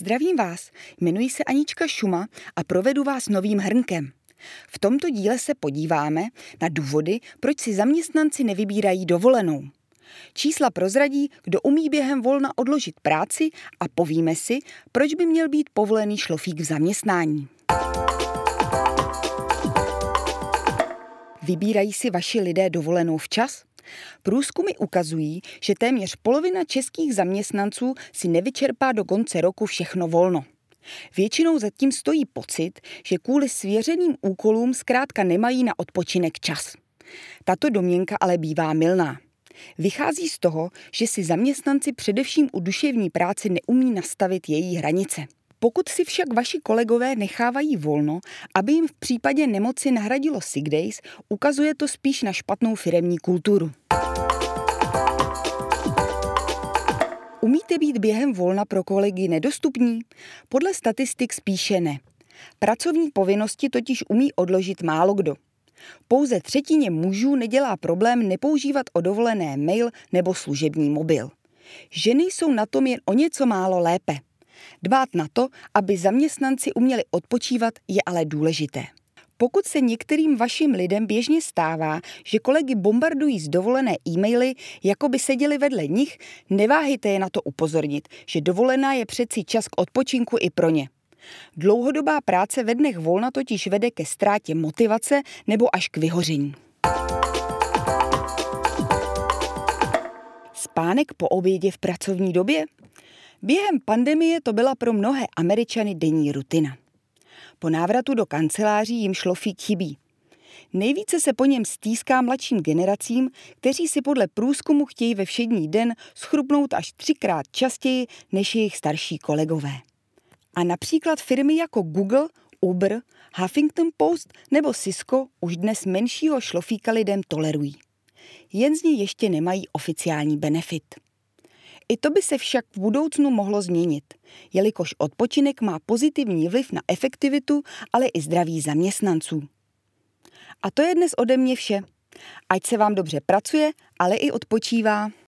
Zdravím vás, jmenuji se Anička Šuma a provedu vás novým hrnkem. V tomto díle se podíváme na důvody, proč si zaměstnanci nevybírají dovolenou. Čísla prozradí, kdo umí během volna odložit práci a povíme si, proč by měl být povolený šlofík v zaměstnání. Vybírají si vaši lidé dovolenou včas? Průzkumy ukazují, že téměř polovina českých zaměstnanců si nevyčerpá do konce roku všechno volno. Většinou zatím stojí pocit, že kvůli svěřeným úkolům zkrátka nemají na odpočinek čas. Tato domněnka ale bývá milná. Vychází z toho, že si zaměstnanci především u duševní práce neumí nastavit její hranice. Pokud si však vaši kolegové nechávají volno, aby jim v případě nemoci nahradilo sick days, ukazuje to spíš na špatnou firemní kulturu. Umíte být během volna pro kolegy nedostupní? Podle statistik spíše ne. Pracovní povinnosti totiž umí odložit málo kdo. Pouze třetině mužů nedělá problém nepoužívat o dovolené mail nebo služební mobil. Ženy jsou na tom jen o něco málo lépe. Dbát na to, aby zaměstnanci uměli odpočívat, je ale důležité. Pokud se některým vašim lidem běžně stává, že kolegy bombardují z dovolené e-maily, jako by seděli vedle nich, neváhejte je na to upozornit, že dovolená je přeci čas k odpočinku i pro ně. Dlouhodobá práce ve dnech volna totiž vede ke ztrátě motivace nebo až k vyhoření. Spánek po obědě v pracovní době? Během pandemie to byla pro mnohé Američany denní rutina. Po návratu do kanceláří jim šlofík chybí. Nejvíce se po něm stýská mladším generacím, kteří si podle průzkumu chtějí ve všední den schrupnout až třikrát častěji než jejich starší kolegové. A například firmy jako Google, Uber, Huffington Post nebo Cisco už dnes menšího šlofíka lidem tolerují. Jen z něj ještě nemají oficiální benefit. I to by se však v budoucnu mohlo změnit, jelikož odpočinek má pozitivní vliv na efektivitu, ale i zdraví zaměstnanců. A to je dnes ode mě vše. Ať se vám dobře pracuje, ale i odpočívá.